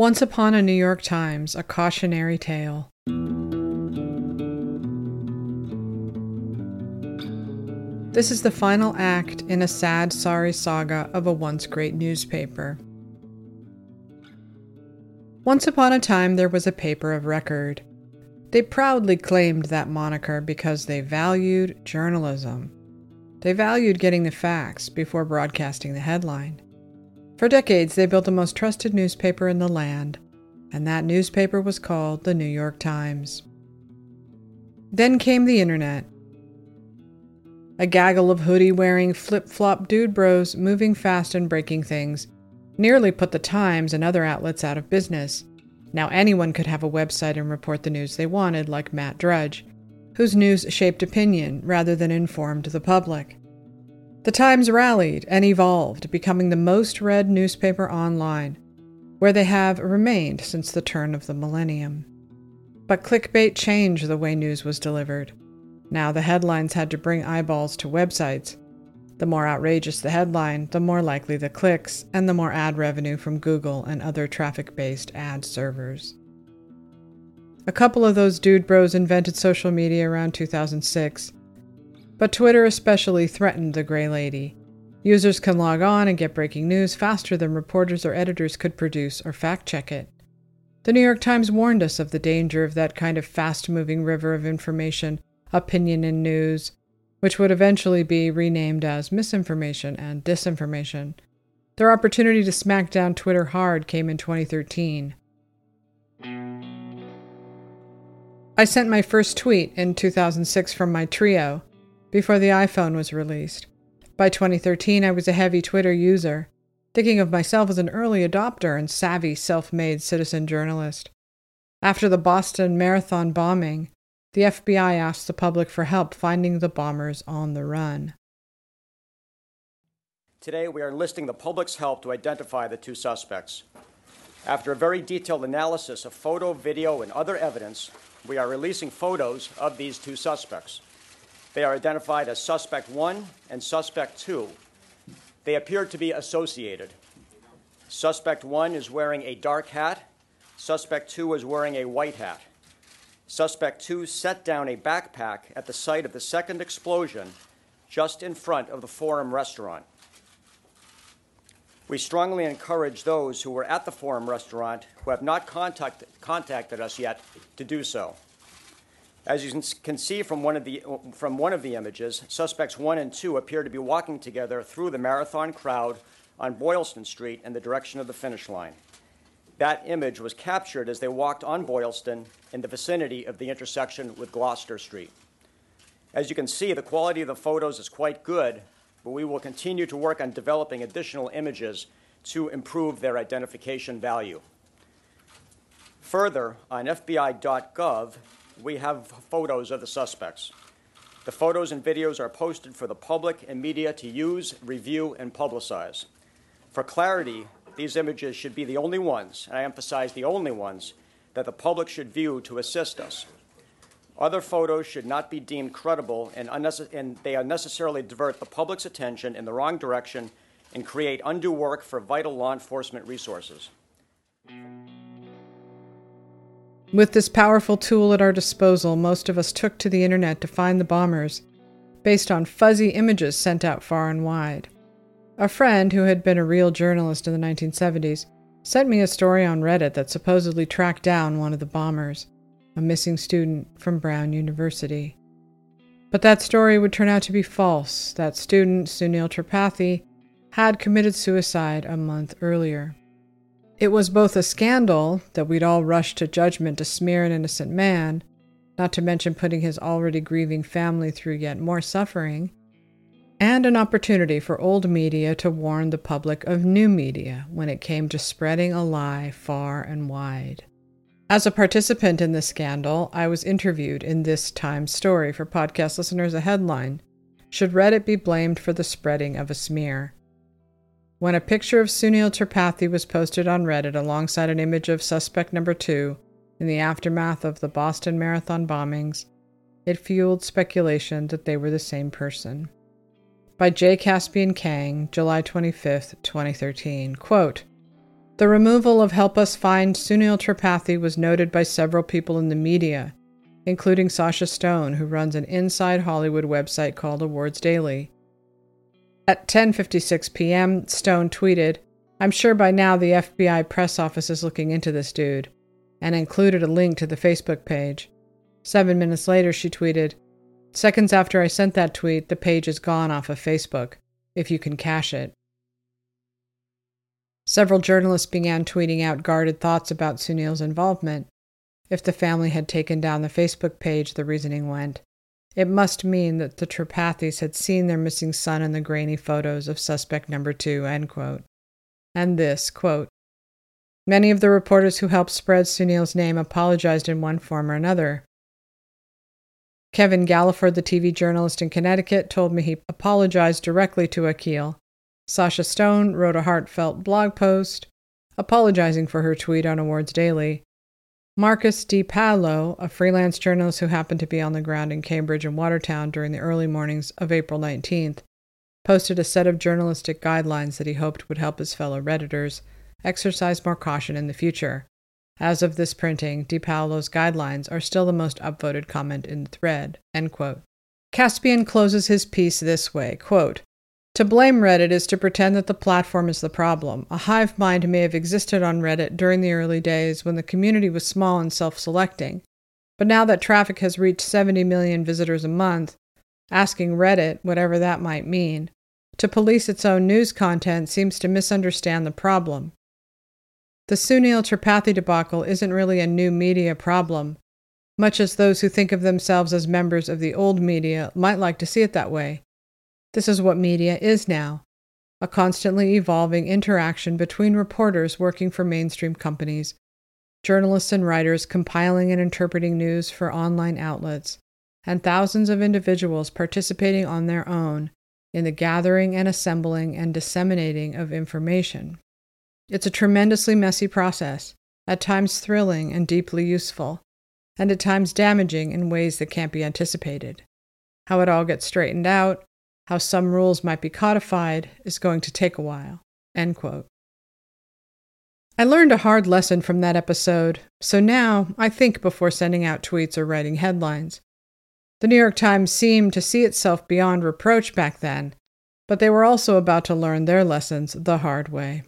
Once Upon a New York Times, a cautionary tale. This is the final act in a sad, sorry saga of a once great newspaper. Once upon a time, there was a paper of record. They proudly claimed that moniker because they valued journalism. They valued getting the facts before broadcasting the headline. For decades, they built the most trusted newspaper in the land, and that newspaper was called the New York Times. Then came the internet. A gaggle of hoodie wearing, flip flop dude bros moving fast and breaking things nearly put the Times and other outlets out of business. Now anyone could have a website and report the news they wanted, like Matt Drudge, whose news shaped opinion rather than informed the public. The Times rallied and evolved, becoming the most read newspaper online, where they have remained since the turn of the millennium. But clickbait changed the way news was delivered. Now the headlines had to bring eyeballs to websites. The more outrageous the headline, the more likely the clicks, and the more ad revenue from Google and other traffic based ad servers. A couple of those dude bros invented social media around 2006 but Twitter especially threatened the Grey Lady. Users can log on and get breaking news faster than reporters or editors could produce or fact check it. The New York Times warned us of the danger of that kind of fast moving river of information, opinion, and news, which would eventually be renamed as misinformation and disinformation. Their opportunity to smack down Twitter hard came in 2013. I sent my first tweet in 2006 from my Treo before the iPhone was released. By 2013, I was a heavy Twitter user, thinking of myself as an early adopter and savvy self made citizen journalist. After the Boston Marathon bombing, the FBI asked the public for help finding the bombers on the run. Today, we are enlisting the public's help to identify the two suspects. After a very detailed analysis of photo, video, and other evidence, we are releasing photos of these two suspects. They are identified as Suspect 1 and Suspect 2. They appear to be associated. Suspect 1 is wearing a dark hat. Suspect 2 is wearing a white hat. Suspect 2 set down a backpack at the site of the second explosion just in front of the Forum restaurant. We strongly encourage those who were at the Forum restaurant who have not contact, contacted us yet to do so. As you can see from one, of the, uh, from one of the images, suspects one and two appear to be walking together through the marathon crowd on Boylston Street in the direction of the finish line. That image was captured as they walked on Boylston in the vicinity of the intersection with Gloucester Street. As you can see, the quality of the photos is quite good, but we will continue to work on developing additional images to improve their identification value. Further, on FBI.gov, we have photos of the suspects. The photos and videos are posted for the public and media to use, review, and publicize. For clarity, these images should be the only ones, and I emphasize the only ones, that the public should view to assist us. Other photos should not be deemed credible, and, and they unnecessarily divert the public's attention in the wrong direction and create undue work for vital law enforcement resources. With this powerful tool at our disposal, most of us took to the internet to find the bombers, based on fuzzy images sent out far and wide. A friend who had been a real journalist in the 1970s sent me a story on Reddit that supposedly tracked down one of the bombers, a missing student from Brown University. But that story would turn out to be false. That student, Sunil Tripathi, had committed suicide a month earlier. It was both a scandal that we'd all rush to judgment to smear an innocent man, not to mention putting his already grieving family through yet more suffering, and an opportunity for old media to warn the public of new media when it came to spreading a lie far and wide. As a participant in the scandal, I was interviewed in this time story for podcast listeners a headline Should Reddit be blamed for the spreading of a smear? When a picture of Sunil Tripathi was posted on Reddit alongside an image of suspect number two in the aftermath of the Boston Marathon bombings, it fueled speculation that they were the same person. By Jay Caspian Kang, July 25, 2013. Quote, The removal of Help Us Find Sunil Tripathi was noted by several people in the media, including Sasha Stone, who runs an inside Hollywood website called Awards Daily. At 10:56 p.m., Stone tweeted, "I'm sure by now the FBI press office is looking into this dude," and included a link to the Facebook page. 7 minutes later, she tweeted, "Seconds after I sent that tweet, the page is gone off of Facebook, if you can cache it." Several journalists began tweeting out guarded thoughts about Sunil's involvement. If the family had taken down the Facebook page, the reasoning went, it must mean that the Tripathis had seen their missing son in the grainy photos of suspect number two, end quote. And this, quote, Many of the reporters who helped spread Sunil's name apologized in one form or another. Kevin Galliford, the TV journalist in Connecticut, told me he apologized directly to Akil. Sasha Stone wrote a heartfelt blog post apologizing for her tweet on Awards Daily. Marcus Paolo, a freelance journalist who happened to be on the ground in Cambridge and Watertown during the early mornings of April 19th, posted a set of journalistic guidelines that he hoped would help his fellow Redditors exercise more caution in the future. As of this printing, Di Paolo's guidelines are still the most upvoted comment in the thread. Caspian closes his piece this way quote, to blame Reddit is to pretend that the platform is the problem. A hive mind may have existed on Reddit during the early days when the community was small and self selecting. But now that traffic has reached 70 million visitors a month, asking Reddit, whatever that might mean, to police its own news content seems to misunderstand the problem. The Sunil Tripathi debacle isn't really a new media problem, much as those who think of themselves as members of the old media might like to see it that way. This is what media is now a constantly evolving interaction between reporters working for mainstream companies, journalists and writers compiling and interpreting news for online outlets, and thousands of individuals participating on their own in the gathering and assembling and disseminating of information. It's a tremendously messy process, at times thrilling and deeply useful, and at times damaging in ways that can't be anticipated. How it all gets straightened out, how some rules might be codified is going to take a while. End quote. I learned a hard lesson from that episode, so now I think before sending out tweets or writing headlines. The New York Times seemed to see itself beyond reproach back then, but they were also about to learn their lessons the hard way.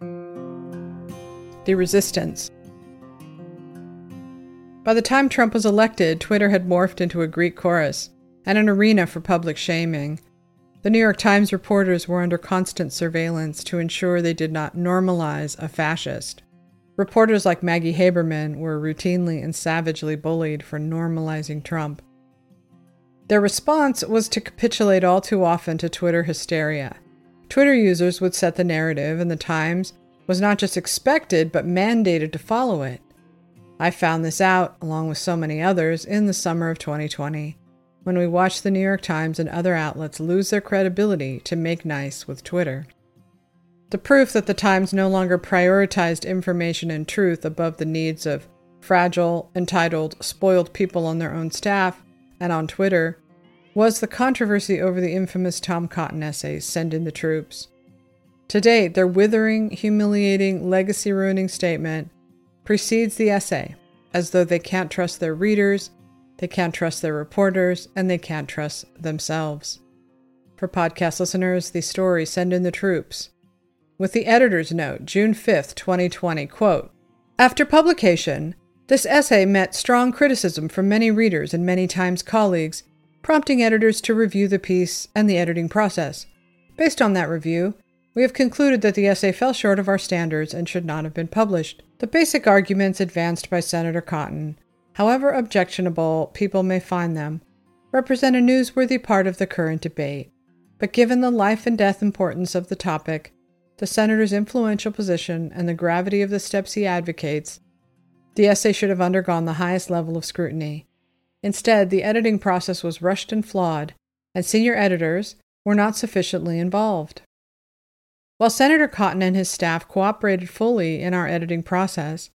The resistance. By the time Trump was elected, Twitter had morphed into a Greek chorus and an arena for public shaming, the New York Times reporters were under constant surveillance to ensure they did not normalize a fascist. Reporters like Maggie Haberman were routinely and savagely bullied for normalizing Trump. Their response was to capitulate all too often to Twitter hysteria. Twitter users would set the narrative, and the Times was not just expected but mandated to follow it. I found this out, along with so many others, in the summer of 2020 when we watch the New York Times and other outlets lose their credibility to make nice with Twitter. The proof that the Times no longer prioritized information and truth above the needs of fragile, entitled, spoiled people on their own staff and on Twitter was the controversy over the infamous Tom Cotton essay, Send in the Troops. To date, their withering, humiliating, legacy ruining statement precedes the essay, as though they can't trust their readers they can't trust their reporters, and they can't trust themselves. For podcast listeners, the story Send in the Troops. With the editor's note, June 5th, 2020, quote, After publication, this essay met strong criticism from many readers and many Times colleagues, prompting editors to review the piece and the editing process. Based on that review, we have concluded that the essay fell short of our standards and should not have been published. The basic arguments advanced by Senator Cotton however objectionable people may find them, represent a newsworthy part of the current debate. But given the life and death importance of the topic, the senator's influential position, and the gravity of the steps he advocates, the essay should have undergone the highest level of scrutiny. Instead, the editing process was rushed and flawed, and senior editors were not sufficiently involved. While Senator Cotton and his staff cooperated fully in our editing process,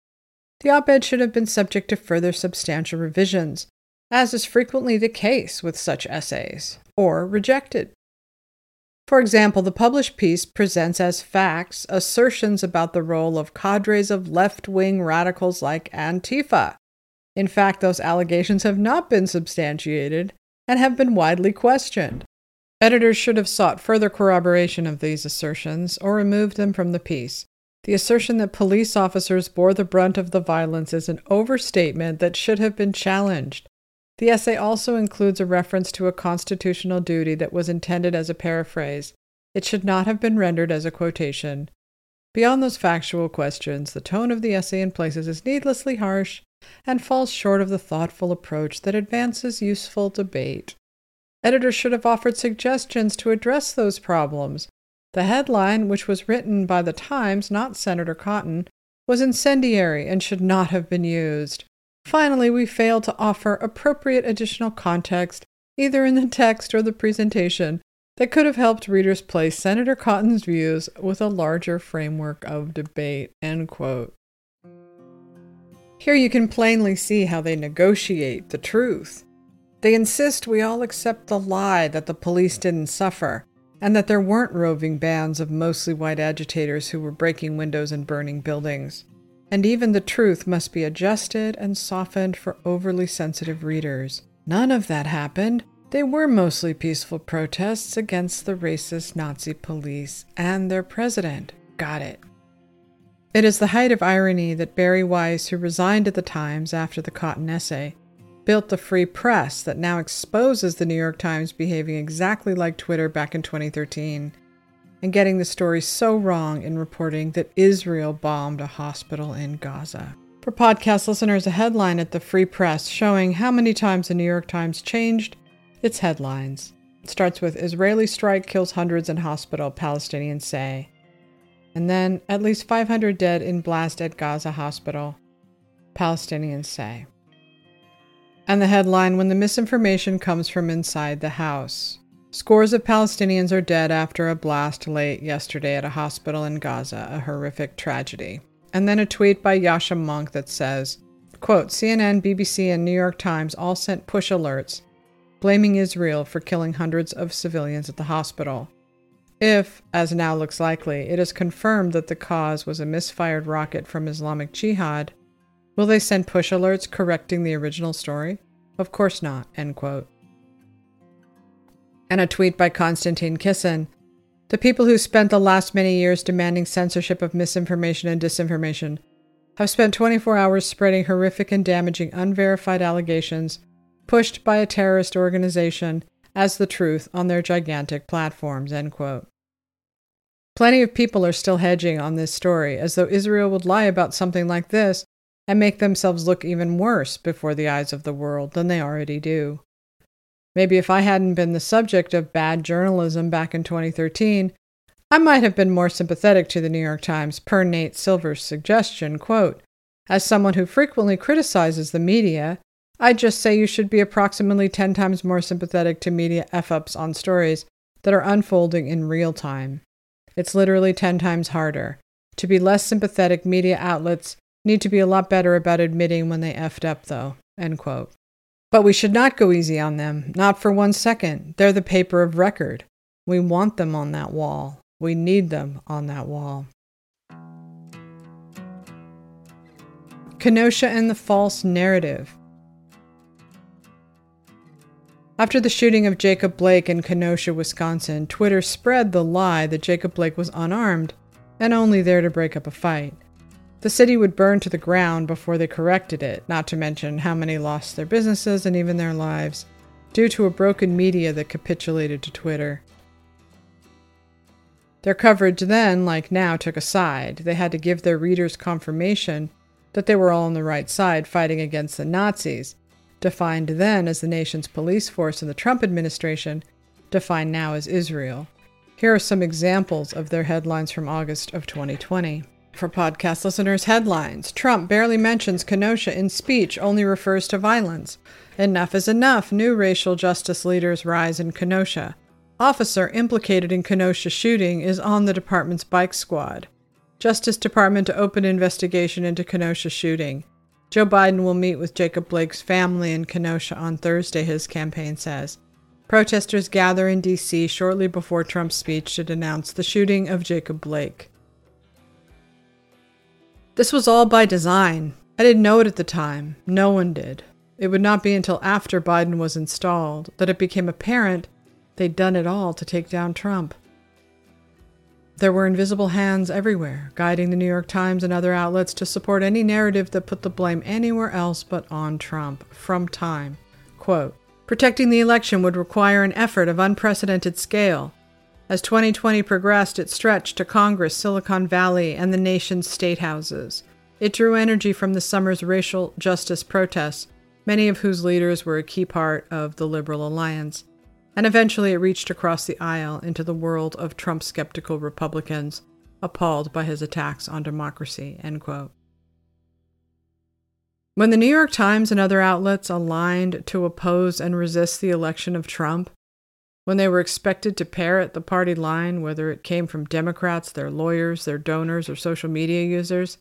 the op ed should have been subject to further substantial revisions, as is frequently the case with such essays, or rejected. For example, the published piece presents as facts assertions about the role of cadres of left wing radicals like Antifa. In fact, those allegations have not been substantiated and have been widely questioned. Editors should have sought further corroboration of these assertions or removed them from the piece. The assertion that police officers bore the brunt of the violence is an overstatement that should have been challenged. The essay also includes a reference to a constitutional duty that was intended as a paraphrase. It should not have been rendered as a quotation. Beyond those factual questions, the tone of the essay in places is needlessly harsh and falls short of the thoughtful approach that advances useful debate. Editors should have offered suggestions to address those problems. The headline, which was written by the Times, not Senator Cotton, was incendiary and should not have been used. Finally, we failed to offer appropriate additional context, either in the text or the presentation, that could have helped readers place Senator Cotton's views with a larger framework of debate. Here you can plainly see how they negotiate the truth. They insist we all accept the lie that the police didn't suffer, and that there weren't roving bands of mostly white agitators who were breaking windows and burning buildings. And even the truth must be adjusted and softened for overly sensitive readers. None of that happened. They were mostly peaceful protests against the racist Nazi police and their president. Got it. It is the height of irony that Bari Weiss, who resigned at the Times after the Cotton essay, built the free press that now exposes the New York Times behaving exactly like Twitter back in 2013 and getting the story so wrong in reporting that Israel bombed a hospital in Gaza. For podcast listeners, a headline at the Free Press showing how many times the New York Times changed its headlines. It starts with Israeli strike kills hundreds in hospital, Palestinians say. And then, at least 500 dead in blast at Gaza hospital, Palestinians say. And the headline When the misinformation comes from inside the house. Scores of Palestinians are dead after a blast late yesterday at a hospital in Gaza, a horrific tragedy. And then a tweet by Yascha Mounk that says, quote, CNN, BBC, and New York Times all sent push alerts blaming Israel for killing hundreds of civilians at the hospital. If, as now looks likely, it is confirmed that the cause was a misfired rocket from Islamic Jihad, will they send push alerts correcting the original story? Of course not. End quote. And a tweet by Konstantin Kisin The people who spent the last many years demanding censorship of misinformation and disinformation have spent 24 hours spreading horrific and damaging unverified allegations pushed by a terrorist organization as the truth on their gigantic platforms. End quote. Plenty of people are still hedging on this story, as though Israel would lie about something like this and make themselves look even worse before the eyes of the world than they already do. Maybe if I hadn't been the subject of bad journalism back in 2013, I might have been more sympathetic to the New York Times per Nate Silver's suggestion, quote, as someone who frequently criticizes the media, I'd just say you should be approximately 10 times more sympathetic to media F ups on stories that are unfolding in real time. It's literally 10 times harder. To be less sympathetic, media outlets need to be a lot better about admitting when they effed up, though. End quote. But we should not go easy on them, not for one second. They're the paper of record. We want them on that wall. We need them on that wall. Kenosha and the false narrative. After the shooting of Jacob Blake in Kenosha, Wisconsin, Twitter spread the lie that Jacob Blake was unarmed and only there to break up a fight. The city would burn to the ground before they corrected it, not to mention how many lost their businesses and even their lives due to a broken media that capitulated to Twitter. Their coverage then, like now, took a side. They had to give their readers confirmation that they were all on the right side fighting against the Nazis, defined then as the nation's police force in the Trump administration, defined now as Israel. Here are some examples of their headlines from August of 2020. For podcast listeners, headlines Trump barely mentions Kenosha in speech, only refers to violence. Enough is enough. New racial justice leaders rise in Kenosha. Officer implicated in Kenosha shooting is on the department's bike squad. Justice Department to open investigation into Kenosha shooting. Joe Biden will meet with Jacob Blake's family in Kenosha on Thursday, his campaign says. Protesters gather in D.C. shortly before Trump's speech to denounce the shooting of Jacob Blake. This was all by design. I didn't know it at the time. No one did. It would not be until after Biden was installed that it became apparent they'd done it all to take down Trump. There were invisible hands everywhere, guiding the New York Times and other outlets to support any narrative that put the blame anywhere else but on Trump, from Time. Quote, Protecting the election would require an effort of unprecedented scale. As 2020 progressed, it stretched to Congress, Silicon Valley, and the nation's state houses. It drew energy from the summer's racial justice protests, many of whose leaders were a key part of the Liberal Alliance and eventually it reached across the aisle into the world of Trump skeptical Republicans, appalled by his attacks on democracy. When the New York Times and other outlets aligned to oppose and resist the election of Trump, when they were expected to parrot the party line, whether it came from Democrats, their lawyers, their donors, or social media users,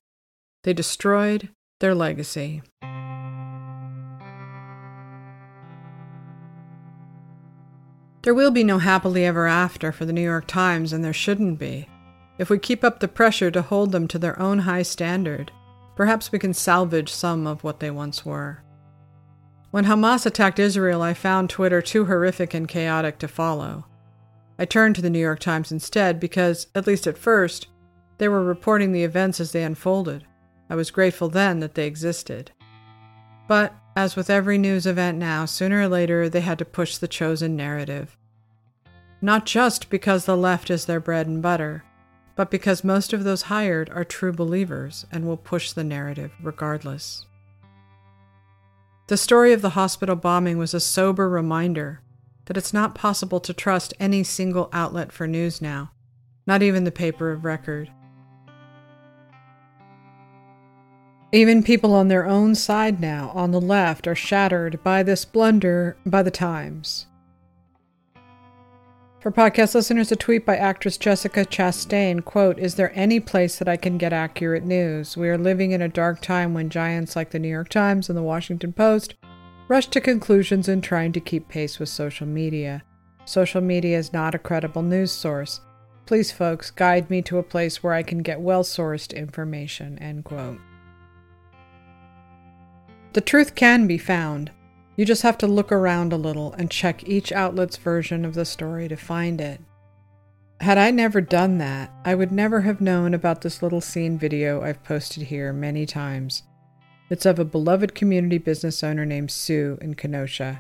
they destroyed their legacy. There will be no happily ever after for the New York Times, and there shouldn't be. If we keep up the pressure to hold them to their own high standard, perhaps we can salvage some of what they once were. When Hamas attacked Israel, I found Twitter too horrific and chaotic to follow. I turned to the New York Times instead because, at least at first, they were reporting the events as they unfolded. I was grateful then that they existed. But, as with every news event now, sooner or later they had to push the chosen narrative. Not just because the left is their bread and butter, but because most of those hired are true believers and will push the narrative regardless. The story of the hospital bombing was a sober reminder that it's not possible to trust any single outlet for news now, not even the paper of record. Even people on their own side now, on the left, are shattered by this blunder by the Times. For podcast listeners, a tweet by actress Jessica Chastain, quote, Is there any place that I can get accurate news? We are living in a dark time when giants like the New York Times and the Washington Post rush to conclusions in trying to keep pace with social media. Social media is not a credible news source. Please, folks, guide me to a place where I can get well sourced information, end quote. The truth can be found. You just have to look around a little and check each outlet's version of the story to find it. Had I never done that, I would never have known about this little seen video I've posted here many times. It's of a beloved community business owner named Sue in Kenosha,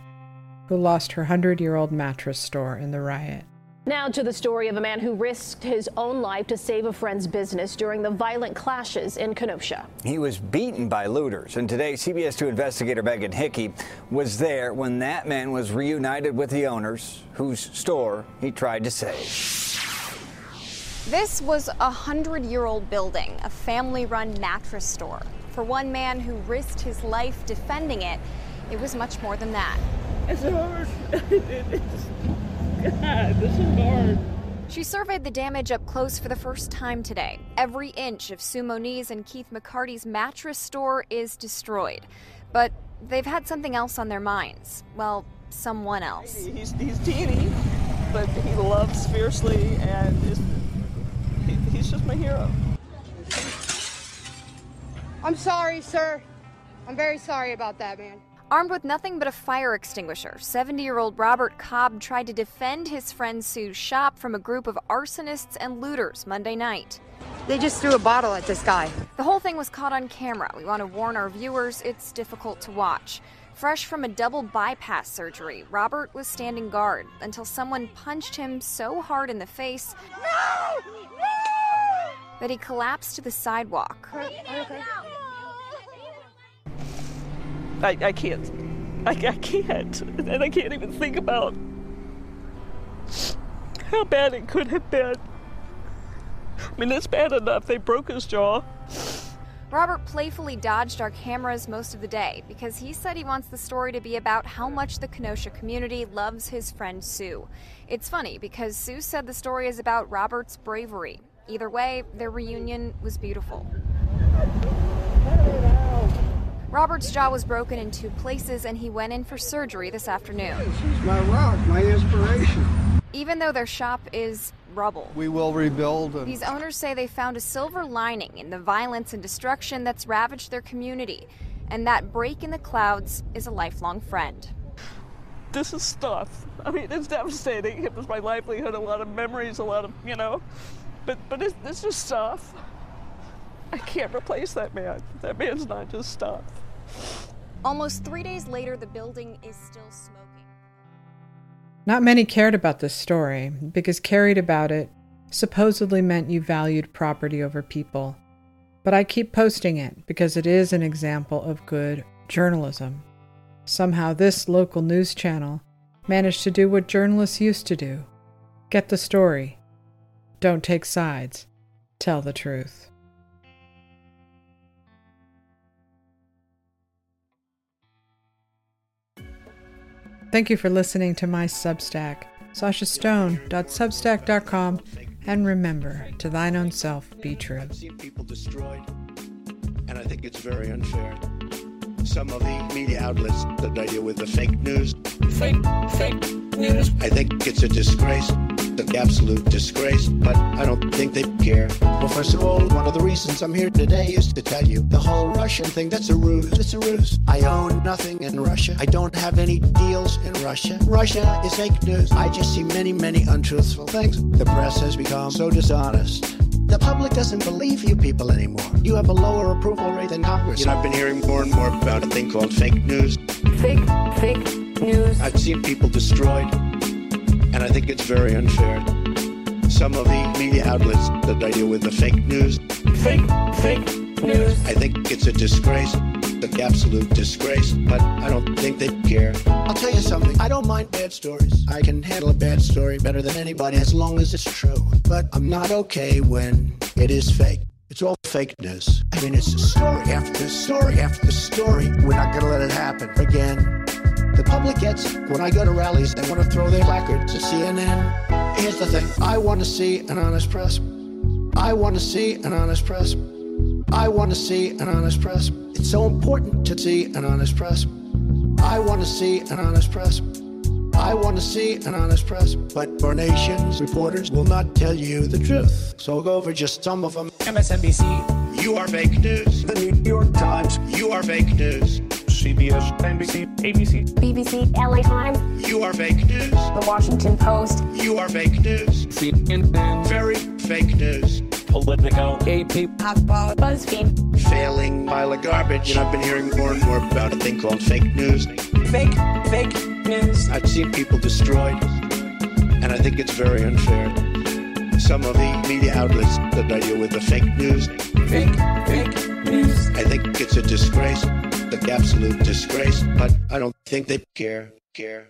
who lost her 100 year old mattress store in the riot. Now to the story of a man who risked his own life to save a friend's business during the violent clashes in Kenosha. He was beaten by looters, and today CBS 2 investigator Megan Hickey was there when that man was reunited with the owners whose store he tried to save. This was a hundred year old building, a family run mattress store. For one man who risked his life defending it, it was much more than that. It's hard. God, this is hard. She surveyed the damage up close for the first time today. Every inch of Sue Moniz and Keith McCarty's mattress store is destroyed. But they've had something else on their minds. Well, someone else. He's, he's teeny, but he loves fiercely and is, he, he's just my hero. I'm sorry, sir. I'm very sorry about that, man. Armed with nothing but a fire extinguisher, 70 year old Robert Cobb tried to defend his friend Sue's shop from a group of arsonists and looters Monday night. They just threw a bottle at this guy. The whole thing was caught on camera. We want to warn our viewers it's difficult to watch. Fresh from a double bypass surgery, Robert was standing guard until someone punched him so hard in the face No! No! that he collapsed to the sidewalk. I, I can't. I, I can't. And I can't even think about how bad it could have been. I mean, it's bad enough. They broke his jaw. Robert playfully dodged our cameras most of the day because he said he wants the story to be about how much the Kenosha community loves his friend Sue. It's funny because Sue said the story is about Robert's bravery. Either way, their reunion was beautiful. Robert Robert's jaw was broken in two places and he went in for surgery this afternoon. This is my rock, my inspiration. Even though their shop is rubble. We will rebuild. And... These owners say they found a silver lining in the violence and destruction that's ravaged their community, and that break in the clouds is a lifelong friend. This is stuff. I mean, it's devastating. It was my livelihood, a lot of memories, a lot of, you know, but but it's, it's just stuff. I can't replace that man. That man's not just stuff. Almost three days later, the building is still smoking. Not many cared about this story because carried about it supposedly meant you valued property over people. But I keep posting it because it is an example of good journalism. Somehow, this local news channel managed to do what journalists used to do get the story. Don't take sides, tell the truth. Thank you for listening to my Substack, sashastone.substack.com, and remember, to thine own self be true. I've seen people destroyed, and I think it's very unfair. Some of the media outlets that I deal with the fake news. Fake, fake news. I think it's a disgrace an absolute disgrace, but I don't think they care. Well, first of all, one of the reasons I'm here today is to tell you the whole Russian thing, that's a ruse. It's a ruse. I own nothing in Russia. I don't have any deals in Russia. Russia is fake news. I just see many, many untruthful things. The press has become so dishonest. The public doesn't believe you people anymore. You have a lower approval rate than Congress. You know, I've been hearing more and more about a thing called fake news. Fake, fake news. I've seen people destroyed and I think it's very unfair. Some of the media outlets that I deal with the fake news. Fake, fake news. I think it's a disgrace, an absolute disgrace, but I don't think they care. I'll tell you something, I don't mind bad stories. I can handle a bad story better than anybody as long as it's true. But I'm not okay when it is fake. It's all fake news. I mean, it's a story after story after story. We're not going to let it happen again. Public gets. When I go to rallies, they want to throw their placards at CNN. Here's the thing I want to see an honest press. I want to see an honest press. I want to see an honest press. It's so important to see an honest press. I want to see an honest press. I want to see an honest press, but our nation's reporters will not tell you the truth. So I'll go over just some of them. MSNBC. You are fake news. The New York Times. You are fake news. CBS, NBC, ABC, BBC, LA Times. You are fake news. The Washington Post. You are fake news. CNN. Very fake news. Politico. AP. HuffPo. BuzzFeed. Failing pile of garbage. And I've been hearing more and more about a thing called fake news. Fake, fake news. I've seen people destroyed, and I think it's very unfair. Some of the media outlets that I deal with the fake news. Fake, fake news. I think it's a disgrace, an absolute disgrace, but I don't think they care, care.